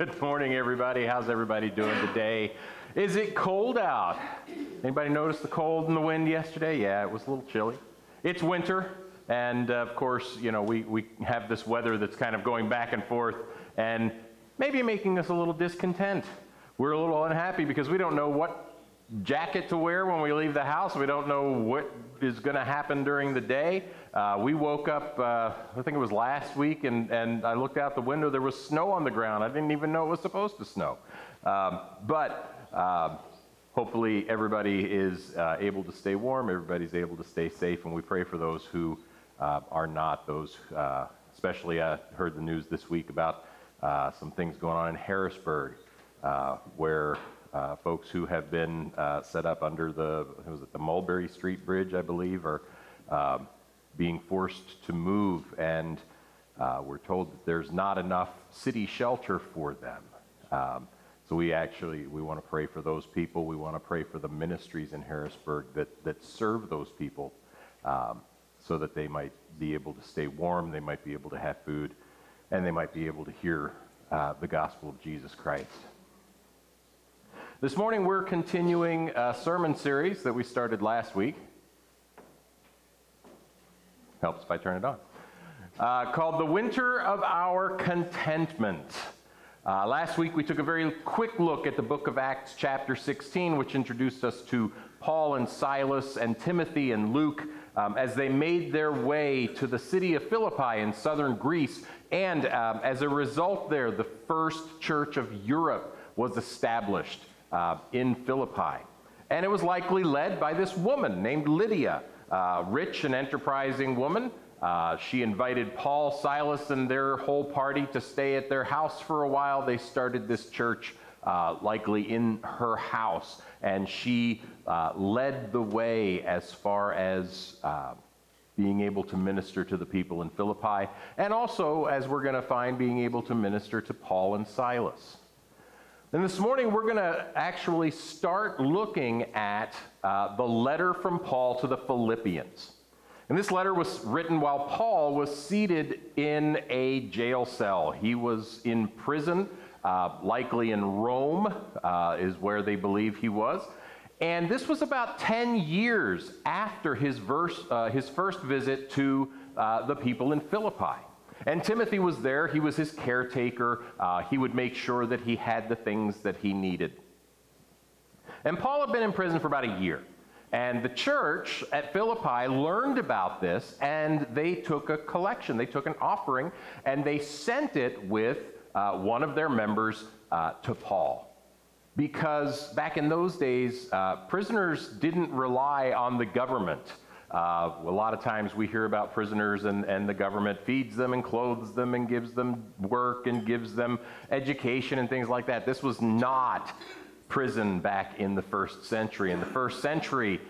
Good morning, everybody. How's everybody doing today? Is it cold out? Anybody notice the cold and the wind yesterday? Yeah, it was a little chilly. It's winter, and uh, of course, you know, we, we have this weather that's kind of going back and forth and maybe making us a little discontent. We're a little unhappy because we don't know what jacket to wear when we leave the house. We don't know what is going to happen during the day. Uh, we woke up, uh, I think it was last week, and, and I looked out the window. There was snow on the ground. I didn't even know it was supposed to snow. Um, but uh, hopefully, everybody is uh, able to stay warm, everybody's able to stay safe, and we pray for those who uh, are not. Those, uh, especially, I heard the news this week about some things going on in Harrisburg where uh, folks who have been uh, set up under the was it the Mulberry Street Bridge, I believe, are um, being forced to move, and uh, we're told that there's not enough city shelter for them. Um, so we actually we want to pray for those people. We want to pray for the ministries in Harrisburg that that serve those people, um, so that they might be able to stay warm, they might be able to have food, and they might be able to hear uh, the gospel of Jesus Christ. This morning we're continuing a sermon series that we started last week. Helps if I turn it on. Uh, called The Winter of Our Contentment. Uh, last week we took a very quick look at the book of Acts, chapter 16, which introduced us to Paul and Silas and Timothy and Luke um, as they made their way to the city of Philippi in southern Greece. And um, as a result, there, the first church of Europe was established uh, in Philippi. And it was likely led by this woman named Lydia, rich and enterprising woman. Uh, she invited Paul, Silas, and their whole party to stay at their house for a while. They started this church uh, likely in her house, and she uh, led the way as far as uh, being able to minister to the people in Philippi, and also, as we're going to find, being able to minister to Paul and Silas. And this morning, we're going to actually start looking at uh, the letter from Paul to the Philippians. And this letter was written while Paul was seated in a jail cell. He was in prison, uh, likely in Rome, uh, is where they believe he was. And this was about 10 years after his, verse, uh, his first visit to uh, the people in Philippi. And Timothy was there. He was his caretaker. Uh, he would make sure that he had the things that he needed. And Paul had been in prison for about a year. And the church at Philippi learned about this and they took a collection. They took an offering and they sent it with uh, one of their members uh, to Paul. Because back in those days, uh, prisoners didn't rely on the government uh, a lot of times we hear about prisoners and, and the government feeds them and clothes them and gives them work and gives them education and things like that. This was not prison back in the first century. In the first century,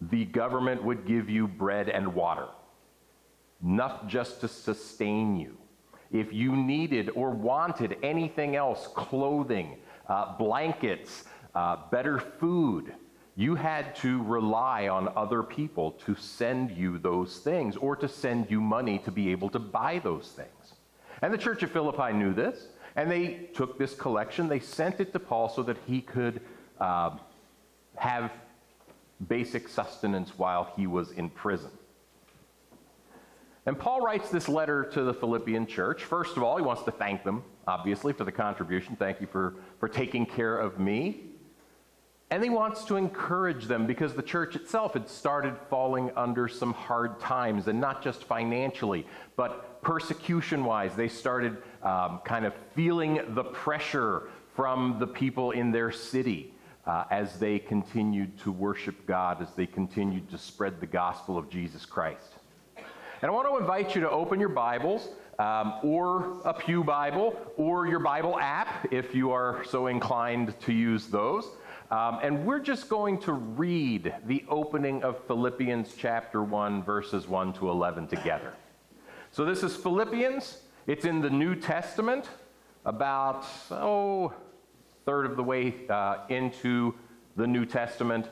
the government would give you bread and water, enough just to sustain you. If you needed or wanted anything else, clothing, uh, blankets, uh, better food, you had to rely on other people to send you those things or to send you money to be able to buy those things. And the church of Philippi knew this, and they took this collection, they sent it to Paul so that he could uh, have basic sustenance while he was in prison. And Paul writes this letter to the Philippian church. First of all, he wants to thank them, obviously, for the contribution. Thank you for, for taking care of me. And he wants to encourage them because the church itself had started falling under some hard times, and not just financially, but persecution wise. They started um, kind of feeling the pressure from the people in their city uh, as they continued to worship God, as they continued to spread the gospel of Jesus Christ. And I want to invite you to open your Bibles. Um, or a Pew Bible, or your Bible app if you are so inclined to use those. Um, and we're just going to read the opening of Philippians chapter 1, verses 1 to 11 together. So this is Philippians. It's in the New Testament, about, oh, third of the way uh, into the New Testament.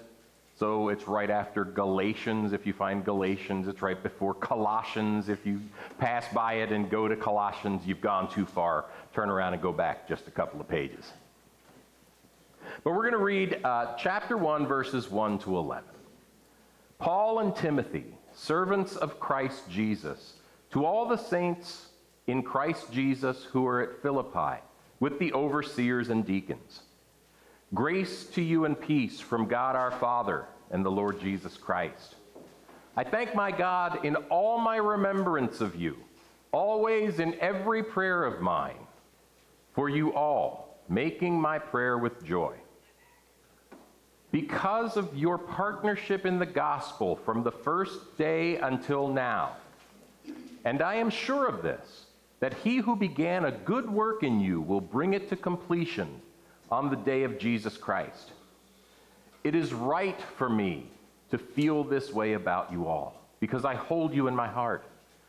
So it's right after Galatians. If you find Galatians, it's right before Colossians. If you pass by it and go to Colossians, you've gone too far. Turn around and go back just a couple of pages. But we're going to read uh, chapter 1, verses 1 to 11. Paul and Timothy, servants of Christ Jesus, to all the saints in Christ Jesus who are at Philippi, with the overseers and deacons. Grace to you and peace from God our Father and the Lord Jesus Christ. I thank my God in all my remembrance of you, always in every prayer of mine, for you all, making my prayer with joy. Because of your partnership in the gospel from the first day until now, and I am sure of this, that he who began a good work in you will bring it to completion on the day of Jesus Christ. It is right for me to feel this way about you all, because I hold you in my heart.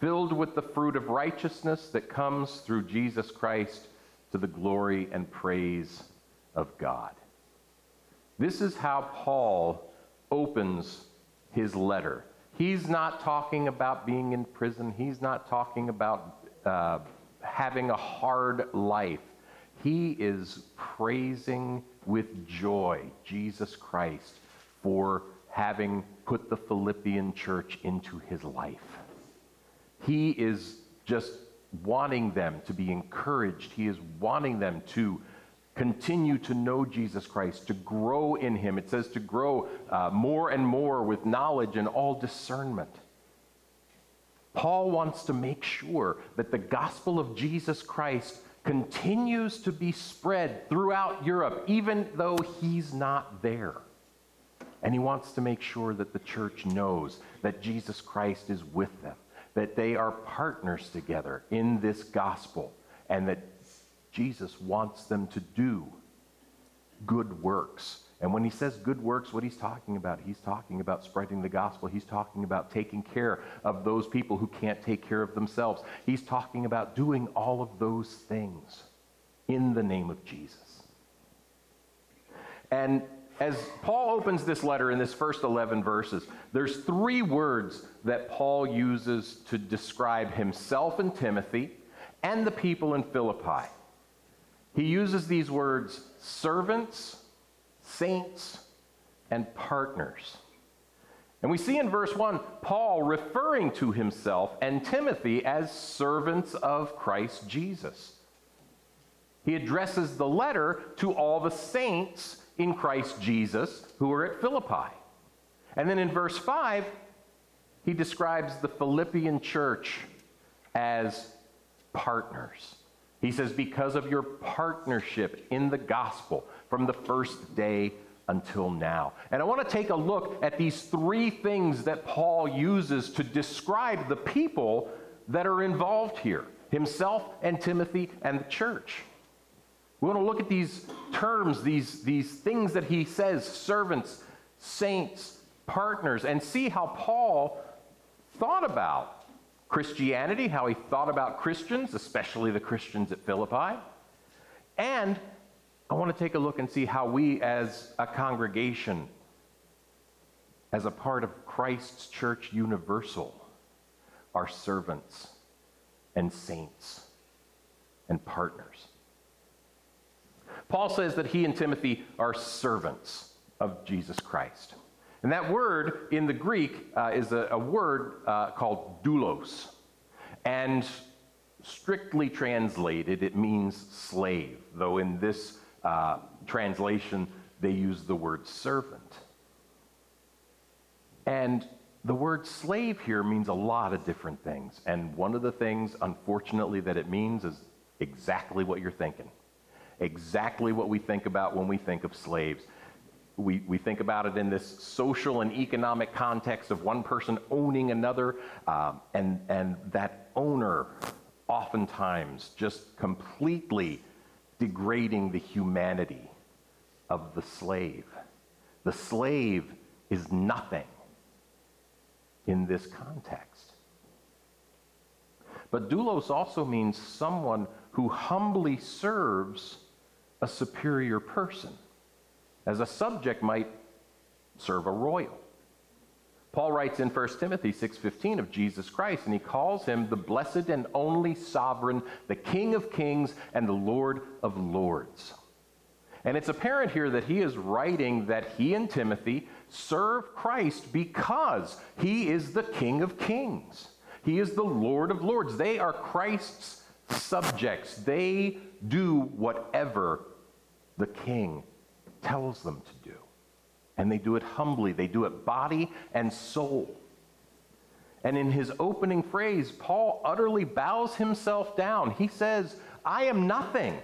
filled with the fruit of righteousness that comes through Jesus Christ to the glory and praise of God. This is how Paul opens his letter. He's not talking about being in prison. He's not talking about uh, having a hard life. He is praising with joy Jesus Christ for having put the Philippian church into his life. He is just wanting them to be encouraged. He is wanting them to continue to know Jesus Christ, to grow in him. It says to grow uh, more and more with knowledge and all discernment. Paul wants to make sure that the gospel of Jesus Christ continues to be spread throughout Europe, even though he's not there. And he wants to make sure that the church knows that Jesus Christ is with them, that they are partners together in this gospel, and that Jesus wants them to do good works and when he says good works, what he's talking about, he's talking about spreading the gospel. He's talking about taking care of those people who can't take care of themselves. He's talking about doing all of those things in the name of Jesus. And as Paul opens this letter in this first 11 verses, there's three words that Paul uses to describe himself and Timothy and the people in Philippi. He uses these words servants, saints, and partners. And we see in verse 1 Paul referring to himself and Timothy as servants of Christ Jesus. He addresses the letter to all the saints in Christ Jesus who are at Philippi. And then in verse 5, he describes the Philippian church as partners. He says, because of your partnership in the gospel, from the first day until now. And I want to take a look at these three things that Paul uses to describe the people that are involved here himself and Timothy and the church. We want to look at these terms, these, these things that he says servants, saints, partners, and see how Paul thought about Christianity, how he thought about Christians, especially the Christians at Philippi, and I want to take a look and see how we as a congregation, as a part of Christ's church universal, are servants and saints and partners. Paul says that he and Timothy are servants of Jesus Christ. And that word in the Greek uh, is a, a word uh, called doulos. And strictly translated, it means slave, though in this uh, translation, they use the word servant. And the word slave here means a lot of different things. And one of the things, unfortunately, that it means is exactly what you're thinking. Exactly what we think about when we think of slaves. we, we think about it in this social and economic context of one person owning another, um, and, and that owner oftentimes just completely degrading the humanity of the slave. The slave is nothing in this context. But doulos also means someone who humbly serves a superior person, as a subject might serve a royal. Paul writes in 1 Timothy 6:15 of Jesus Christ and he calls him the blessed and only sovereign, the King of kings and the Lord of lords. And it's apparent here that he is writing that he and Timothy serve Christ because he is the King of kings. He is the Lord of lords. They are Christ's subjects. They do whatever the king tells them to do. And they do it humbly, they do it body and soul. And in his opening phrase, Paul utterly bows himself down. He says, I am nothing.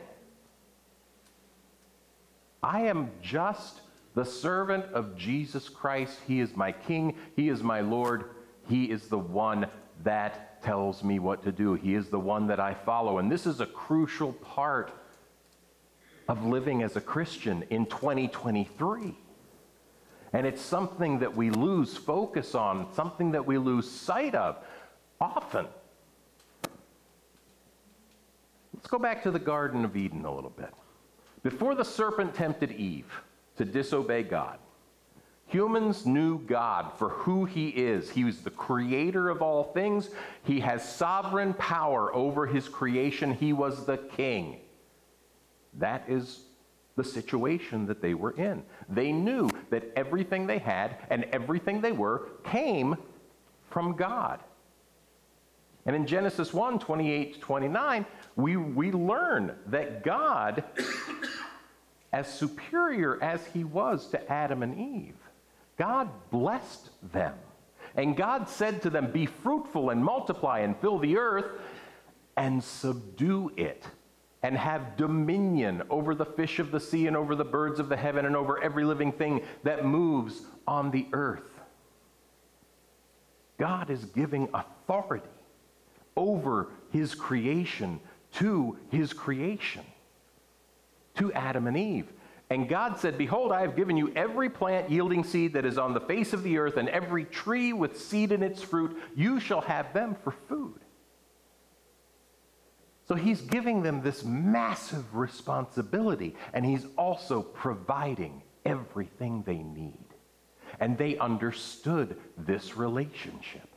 I am just the servant of Jesus Christ. He is my king, he is my Lord, he is the one that tells me what to do. He is the one that I follow. And this is a crucial part of living as a Christian in 2023. And it's something that we lose focus on, something that we lose sight of often. Let's go back to the Garden of Eden a little bit. Before the serpent tempted Eve to disobey God, Humans knew God for who He is. He was the creator of all things, He has sovereign power over His creation, He was the king. That is the situation that they were in. They knew that everything they had and everything they were came from God. And in Genesis 1 28 29, we, we learn that God, as superior as he was to Adam and Eve, God blessed them. And God said to them, Be fruitful and multiply and fill the earth and subdue it and have dominion over the fish of the sea and over the birds of the heaven and over every living thing that moves on the earth. God is giving authority over his creation to his creation, to Adam and Eve. And God said, Behold, I have given you every plant yielding seed that is on the face of the earth, and every tree with seed in its fruit. You shall have them for food. So he's giving them this massive responsibility, and he's also providing everything they need. And they understood this relationship.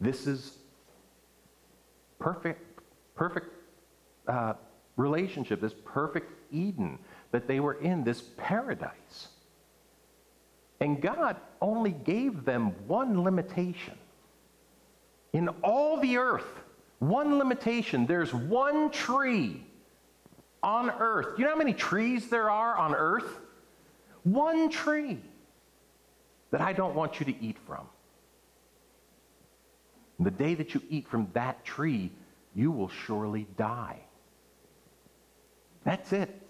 This is perfect, perfect uh, relationship, this perfect Eden that they were in this paradise. And God only gave them one limitation. In all the earth, one limitation. There's one tree on earth. You know how many trees there are on earth? One tree that I don't want you to eat from. And the day that you eat from that tree, you will surely die. That's it.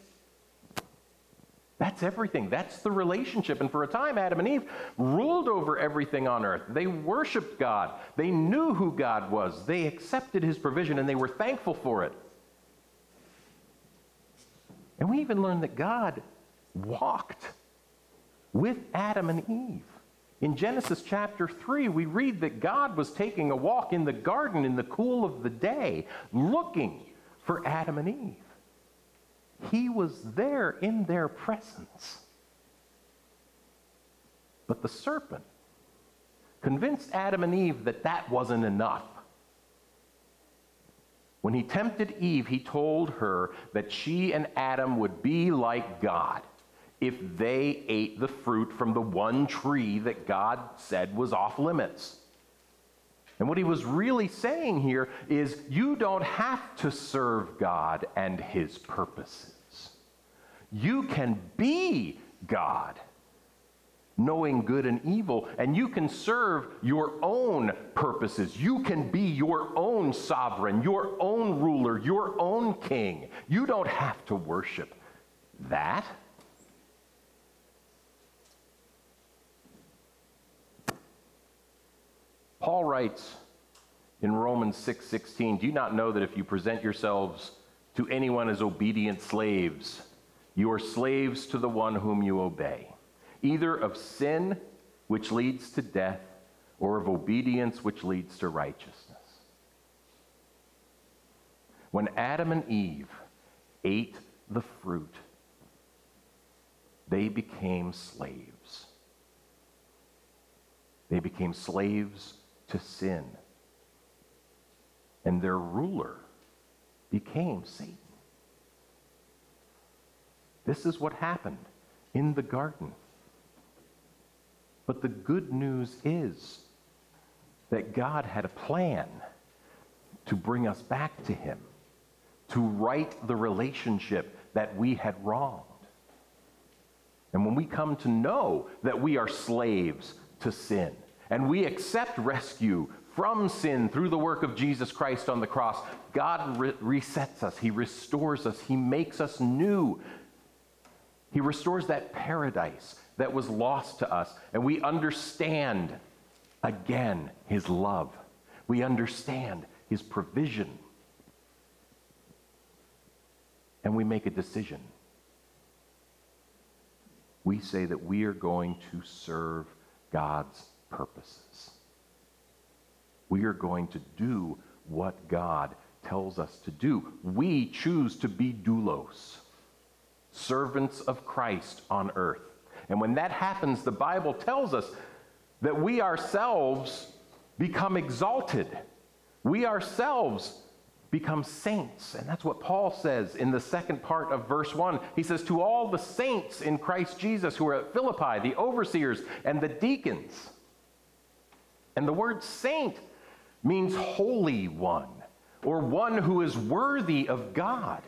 That's everything. That's the relationship. And for a time, Adam and Eve ruled over everything on earth. They worshiped God. They knew who God was. They accepted his provision and they were thankful for it. And we even learned that God walked with Adam and Eve. In Genesis chapter 3, we read that God was taking a walk in the garden in the cool of the day, looking for Adam and Eve. He was there in their presence. But the serpent convinced Adam and Eve that that wasn't enough. When he tempted Eve, he told her that she and Adam would be like God if they ate the fruit from the one tree that God said was off limits. And what he was really saying here is you don't have to serve God and his purposes. You can be God, knowing good and evil, and you can serve your own purposes. You can be your own sovereign, your own ruler, your own king. You don't have to worship that. Paul writes in Romans 6:16, 6, "Do you not know that if you present yourselves to anyone as obedient slaves, you are slaves to the one whom you obey, either of sin which leads to death or of obedience which leads to righteousness?" When Adam and Eve ate the fruit, they became slaves. They became slaves to sin. And their ruler became Satan. This is what happened in the garden. But the good news is that God had a plan to bring us back to Him, to right the relationship that we had wronged. And when we come to know that we are slaves to sin, and we accept rescue from sin through the work of Jesus Christ on the cross, God re- resets us, He restores us, He makes us new. He restores that paradise that was lost to us, and we understand again His love. We understand His provision. And we make a decision. We say that we are going to serve God's purposes. We are going to do what God tells us to do. We choose to be doulos, servants of Christ on earth. And when that happens, the Bible tells us that we ourselves become exalted. We ourselves become saints. And that's what Paul says in the second part of verse 1. He says, To all the saints in Christ Jesus who are at Philippi, the overseers and the deacons. And the word saint means holy one, or one who is worthy of God,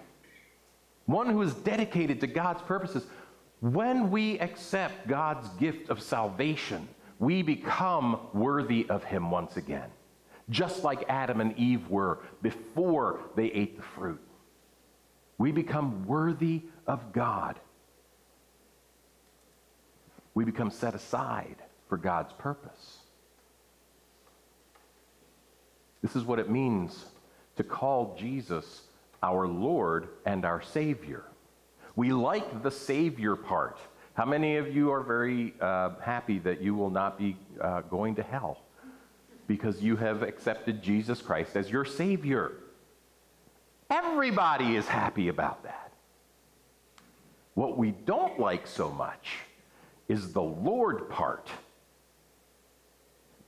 one who is dedicated to God's purposes. When we accept God's gift of salvation, we become worthy of Him once again, just like Adam and Eve were before they ate the fruit. We become worthy of God. We become set aside for God's purpose. This is what it means to call Jesus our Lord and our Savior. We like the Savior part. How many of you are very uh, happy that you will not be uh, going to hell because you have accepted Jesus Christ as your Savior? Everybody is happy about that. What we don't like so much is the Lord part.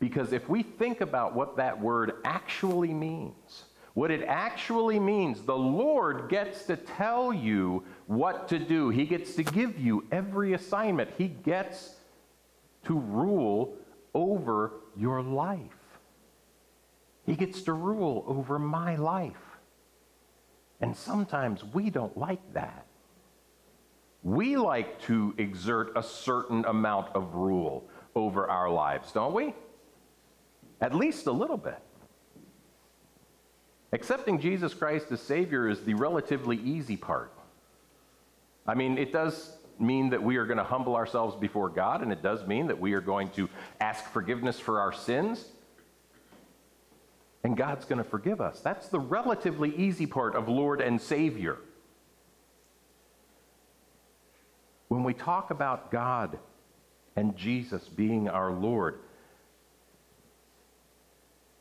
Because if we think about what that word actually means, what it actually means, the Lord gets to tell you what to do. He gets to give you every assignment. He gets to rule over your life. He gets to rule over my life. And sometimes we don't like that. We like to exert a certain amount of rule over our lives, don't we? At least a little bit. Accepting Jesus Christ as Savior is the relatively easy part. I mean, it does mean that we are going to humble ourselves before God, and it does mean that we are going to ask forgiveness for our sins, and God's going to forgive us. That's the relatively easy part of Lord and Savior. When we talk about God and Jesus being our Lord,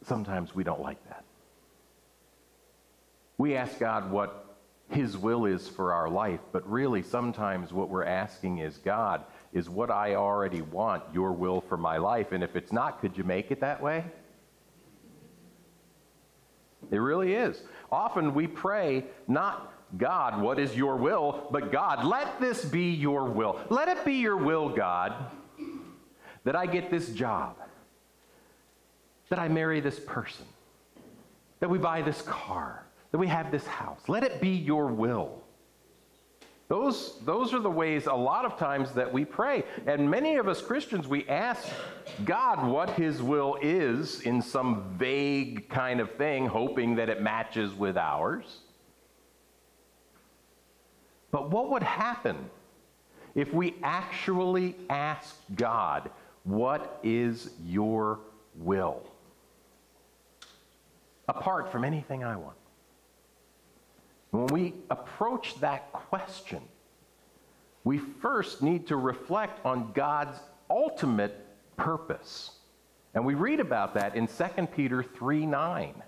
sometimes we don't like that. We ask God what His will is for our life, but really sometimes what we're asking is God, is what I already want your will for my life? And if it's not, could you make it that way? It really is. Often we pray, not God, what is your will, but God, let this be your will. Let it be your will, God, that I get this job that I marry this person, that we buy this car, that we have this house. Let it be your will. Those, those are the ways a lot of times that we pray. And many of us Christians, we ask God what his will is in some vague kind of thing, hoping that it matches with ours. But what would happen if we actually asked God, What is your will? Apart from anything I want? When we approach that question, we first need to reflect on God's ultimate purpose. And we read about that in 2 Peter 3 9.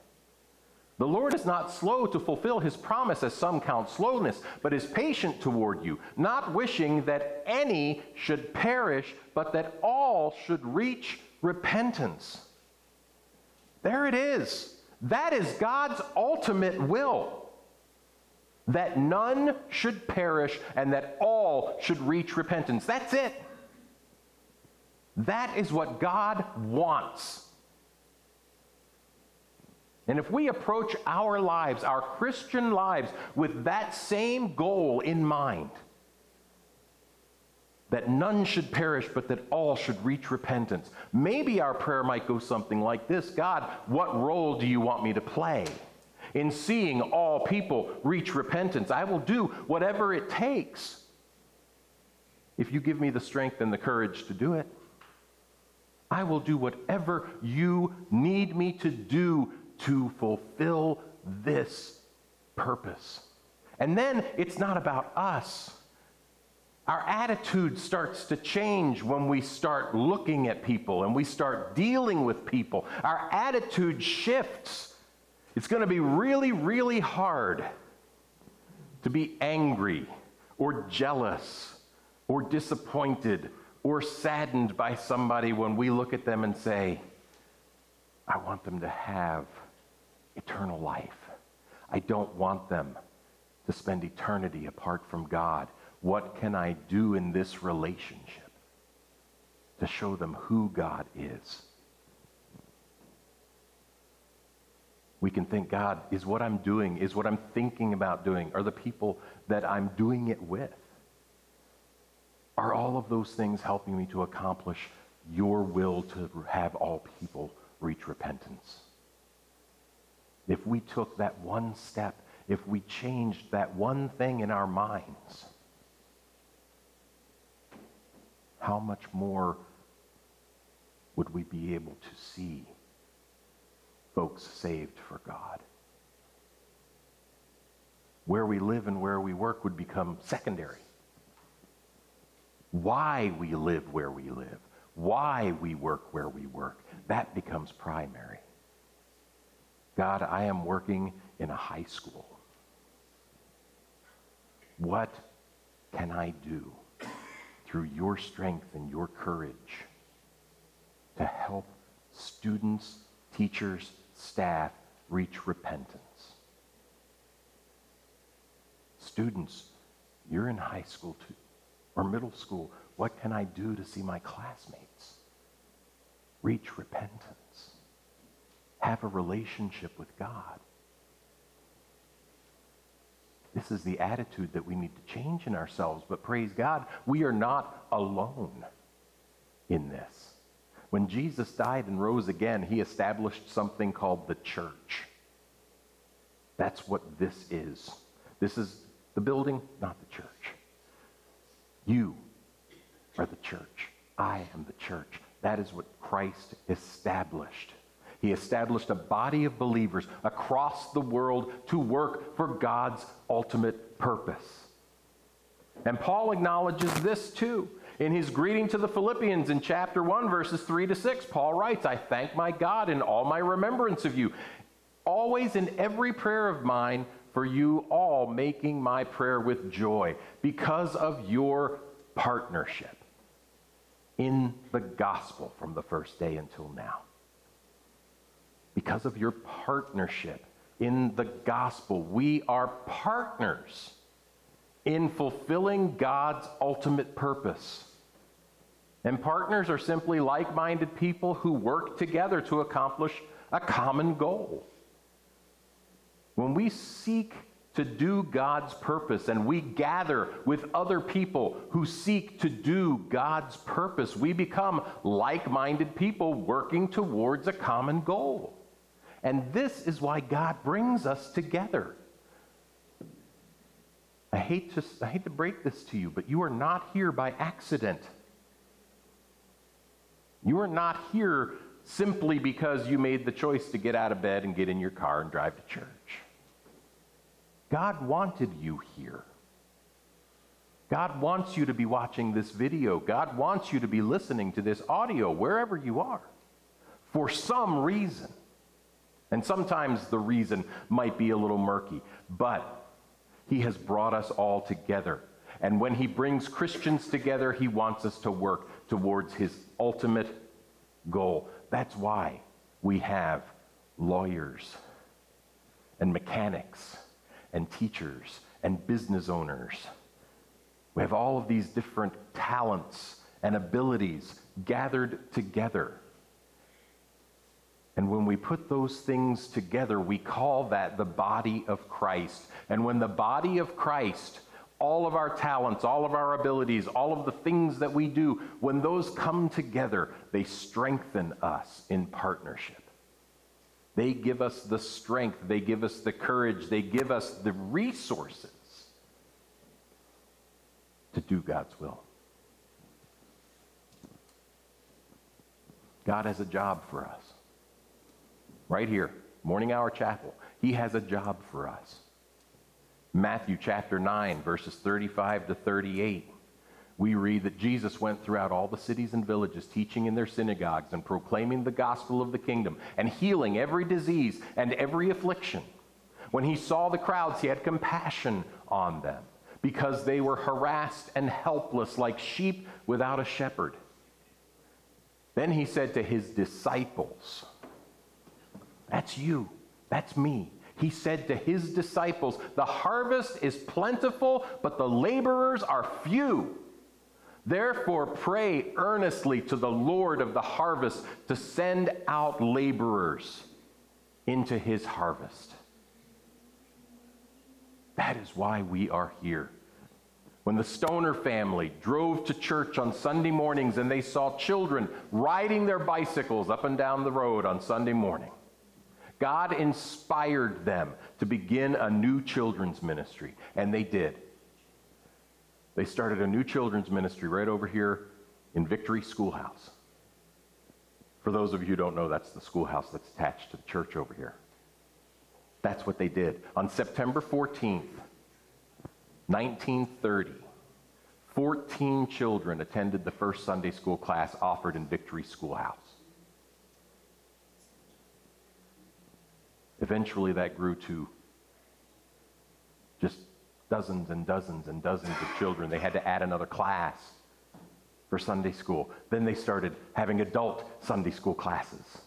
The Lord is not slow to fulfill his promise, as some count slowness, but is patient toward you, not wishing that any should perish, but that all should reach repentance. There it is. That is God's ultimate will that none should perish and that all should reach repentance. That's it. That is what God wants. And if we approach our lives, our Christian lives, with that same goal in mind, that none should perish, but that all should reach repentance, maybe our prayer might go something like this God, what role do you want me to play? In seeing all people reach repentance, I will do whatever it takes if you give me the strength and the courage to do it. I will do whatever you need me to do to fulfill this purpose. And then it's not about us. Our attitude starts to change when we start looking at people and we start dealing with people. Our attitude shifts. It's going to be really, really hard to be angry or jealous or disappointed or saddened by somebody when we look at them and say, I want them to have eternal life. I don't want them to spend eternity apart from God. What can I do in this relationship to show them who God is? We can think, God, is what I'm doing, is what I'm thinking about doing, are the people that I'm doing it with? Are all of those things helping me to accomplish your will to have all people reach repentance? If we took that one step, if we changed that one thing in our minds, how much more would we be able to see folks saved for God? Where we live and where we work would become secondary. Why we live where we live, why we work where we work, that becomes primary. God, I am working in a high school. What can I do through your strength and your courage to help students, teachers, staff reach repentance? Students, you're in high school too, or middle school. What can I do to see my classmates reach repentance? have a relationship with God. This is the attitude that we need to change in ourselves. But praise God, we are not alone in this. When Jesus died and rose again, he established something called the church. That's what this is. This is the building, not the church. You are the church. I am the church. That is what Christ established. He established a body of believers across the world to work for God's ultimate purpose. And Paul acknowledges this too. In his greeting to the Philippians in chapter 1, verses 3 to 6, Paul writes, I thank my God in all my remembrance of you, always in every prayer of mine for you all, making my prayer with joy because of your partnership in the gospel from the first day until now because of your partnership in the gospel. We are partners in fulfilling God's ultimate purpose. And partners are simply like minded people who work together to accomplish a common goal. When we seek to do God's purpose and we gather with other people who seek to do God's purpose, we become like minded people working towards a common goal. And this is why God brings us together. I hate, to, I hate to break this to you, but you are not here by accident. You are not here simply because you made the choice to get out of bed and get in your car and drive to church. God wanted you here. God wants you to be watching this video. God wants you to be listening to this audio wherever you are for some reason. And sometimes the reason might be a little murky, but He has brought us all together. And when He brings Christians together, He wants us to work towards His ultimate goal. That's why we have lawyers and mechanics and teachers and business owners. We have all of these different talents and abilities gathered together. And when we put those things together, we call that the body of Christ. And when the body of Christ, all of our talents, all of our abilities, all of the things that we do, when those come together, they strengthen us in partnership. They give us the strength, they give us the courage, they give us the resources to do God's will. God has a job for us. Right here, Morning Hour Chapel. He has a job for us. Matthew chapter 9, verses 35 to 38. We read that Jesus went throughout all the cities and villages, teaching in their synagogues and proclaiming the gospel of the kingdom and healing every disease and every affliction. When he saw the crowds, he had compassion on them because they were harassed and helpless like sheep without a shepherd. Then he said to his disciples, That's you, that's me. He said to his disciples, The harvest is plentiful, but the laborers are few. Therefore, pray earnestly to the Lord of the harvest to send out laborers into his harvest. That is why we are here. When the Stoner family drove to church on Sunday mornings and they saw children riding their bicycles up and down the road on Sunday morning, God inspired them to begin a new children's ministry, and they did. They started a new children's ministry right over here in Victory Schoolhouse. For those of you who don't know, that's the schoolhouse that's attached to the church over here. That's what they did. On September 14th, 1930, 14 children attended the first Sunday school class offered in Victory Schoolhouse. Eventually, that grew to just dozens and dozens and dozens of children. They had to add another class for Sunday school. Then they started having adult Sunday school classes.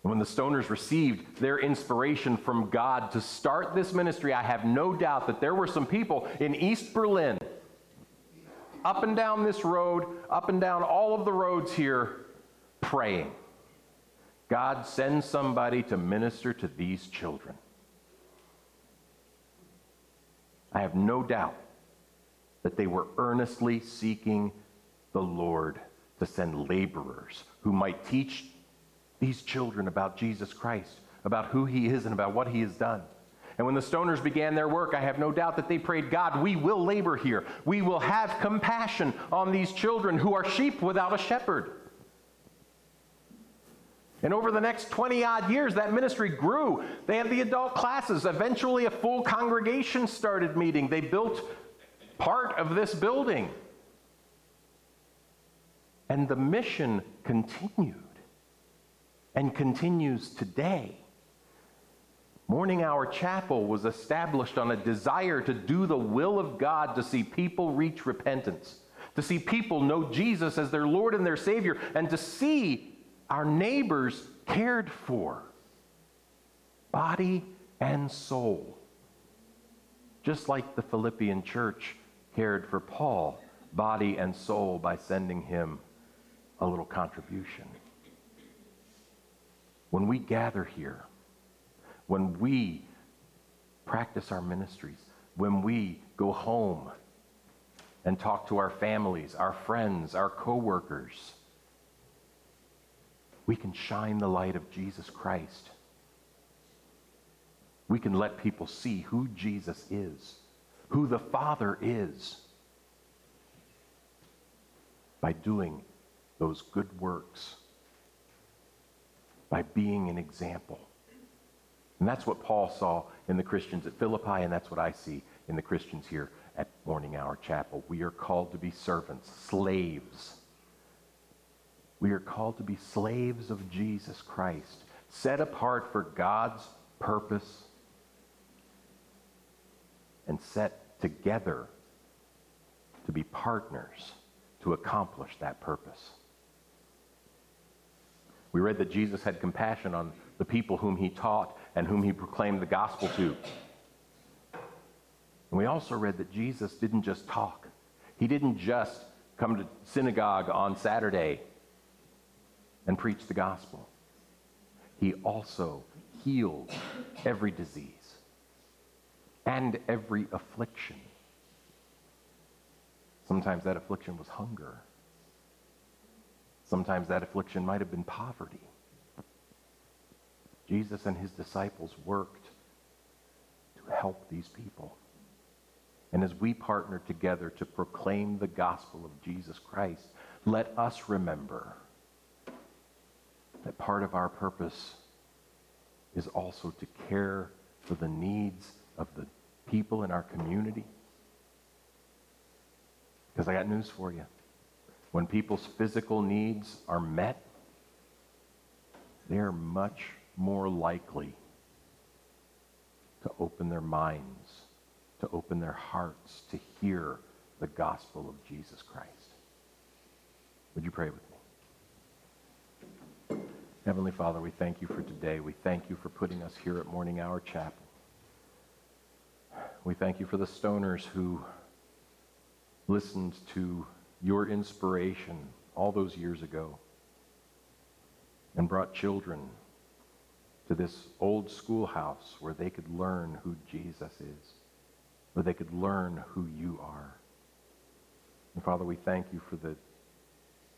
When the Stoners received their inspiration from God to start this ministry, I have no doubt that there were some people in East Berlin, up and down this road, up and down all of the roads here, praying. God, send somebody to minister to these children. I have no doubt that they were earnestly seeking the Lord to send laborers who might teach these children about Jesus Christ, about who he is and about what he has done. And when the Stoners began their work, I have no doubt that they prayed, God, we will labor here. We will have compassion on these children who are sheep without a shepherd. And over the next 20 odd years, that ministry grew. They had the adult classes. Eventually, a full congregation started meeting. They built part of this building. And the mission continued and continues today. Morning Hour Chapel was established on a desire to do the will of God to see people reach repentance, to see people know Jesus as their Lord and their Savior, and to see our neighbors cared for, body and soul. Just like the Philippian church cared for Paul, body and soul, by sending him a little contribution. When we gather here, when we practice our ministries, when we go home and talk to our families, our friends, our coworkers, we can shine the light of Jesus Christ. We can let people see who Jesus is, who the Father is, by doing those good works by being an example. And that's what Paul saw in the Christians at Philippi, and that's what I see in the Christians here at Morning Hour Chapel. We are called to be servants, slaves. We are called to be slaves of Jesus Christ, set apart for God's purpose and set together to be partners to accomplish that purpose. We read that Jesus had compassion on the people whom he taught and whom he proclaimed the gospel to. And we also read that Jesus didn't just talk. He didn't just come to synagogue on Saturday and preach the gospel. He also healed every disease and every affliction. Sometimes that affliction was hunger. Sometimes that affliction might have been poverty. Jesus and his disciples worked to help these people. And as we partner together to proclaim the gospel of Jesus Christ, let us remember that part of our purpose is also to care for the needs of the people in our community. Because I got news for you. When people's physical needs are met, they're much more likely to open their minds, to open their hearts, to hear the gospel of Jesus Christ. Would you pray with me? Heavenly Father, we thank you for today. We thank you for putting us here at Morning Hour Chapel. We thank you for the Stoners who listened to your inspiration all those years ago and brought children to this old schoolhouse where they could learn who Jesus is, where they could learn who you are. And Father, we thank you for the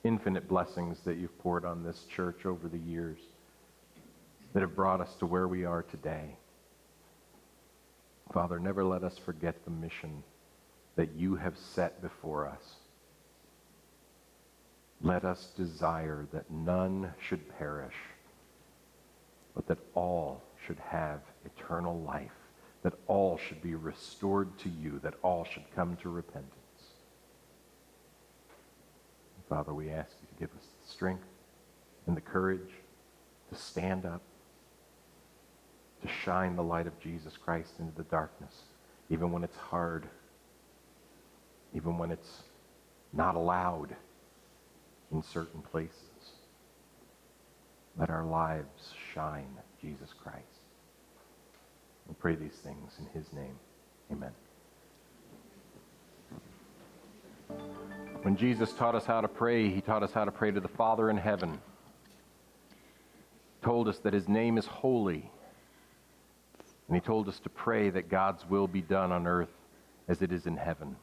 infinite blessings that you've poured on this church over the years that have brought us to where we are today. Father, never let us forget the mission that you have set before us. Let us desire that none should perish, but that all should have eternal life, that all should be restored to you, that all should come to repentance. Father, we ask you to give us the strength and the courage to stand up, to shine the light of Jesus Christ into the darkness, even when it's hard even when it's not allowed in certain places. Let our lives shine Jesus Christ. We pray these things in his name. Amen. When Jesus taught us how to pray, he taught us how to pray to the Father in heaven. Told us that his name is holy. And he told us to pray that God's will be done on earth as it is in heaven.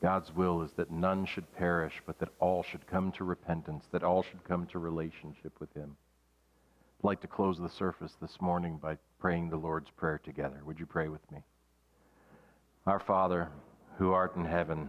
God's will is that none should perish, but that all should come to repentance, that all should come to relationship with Him. I'd like to close the surface this morning by praying the Lord's Prayer together. Would you pray with me? Our Father, who art in heaven,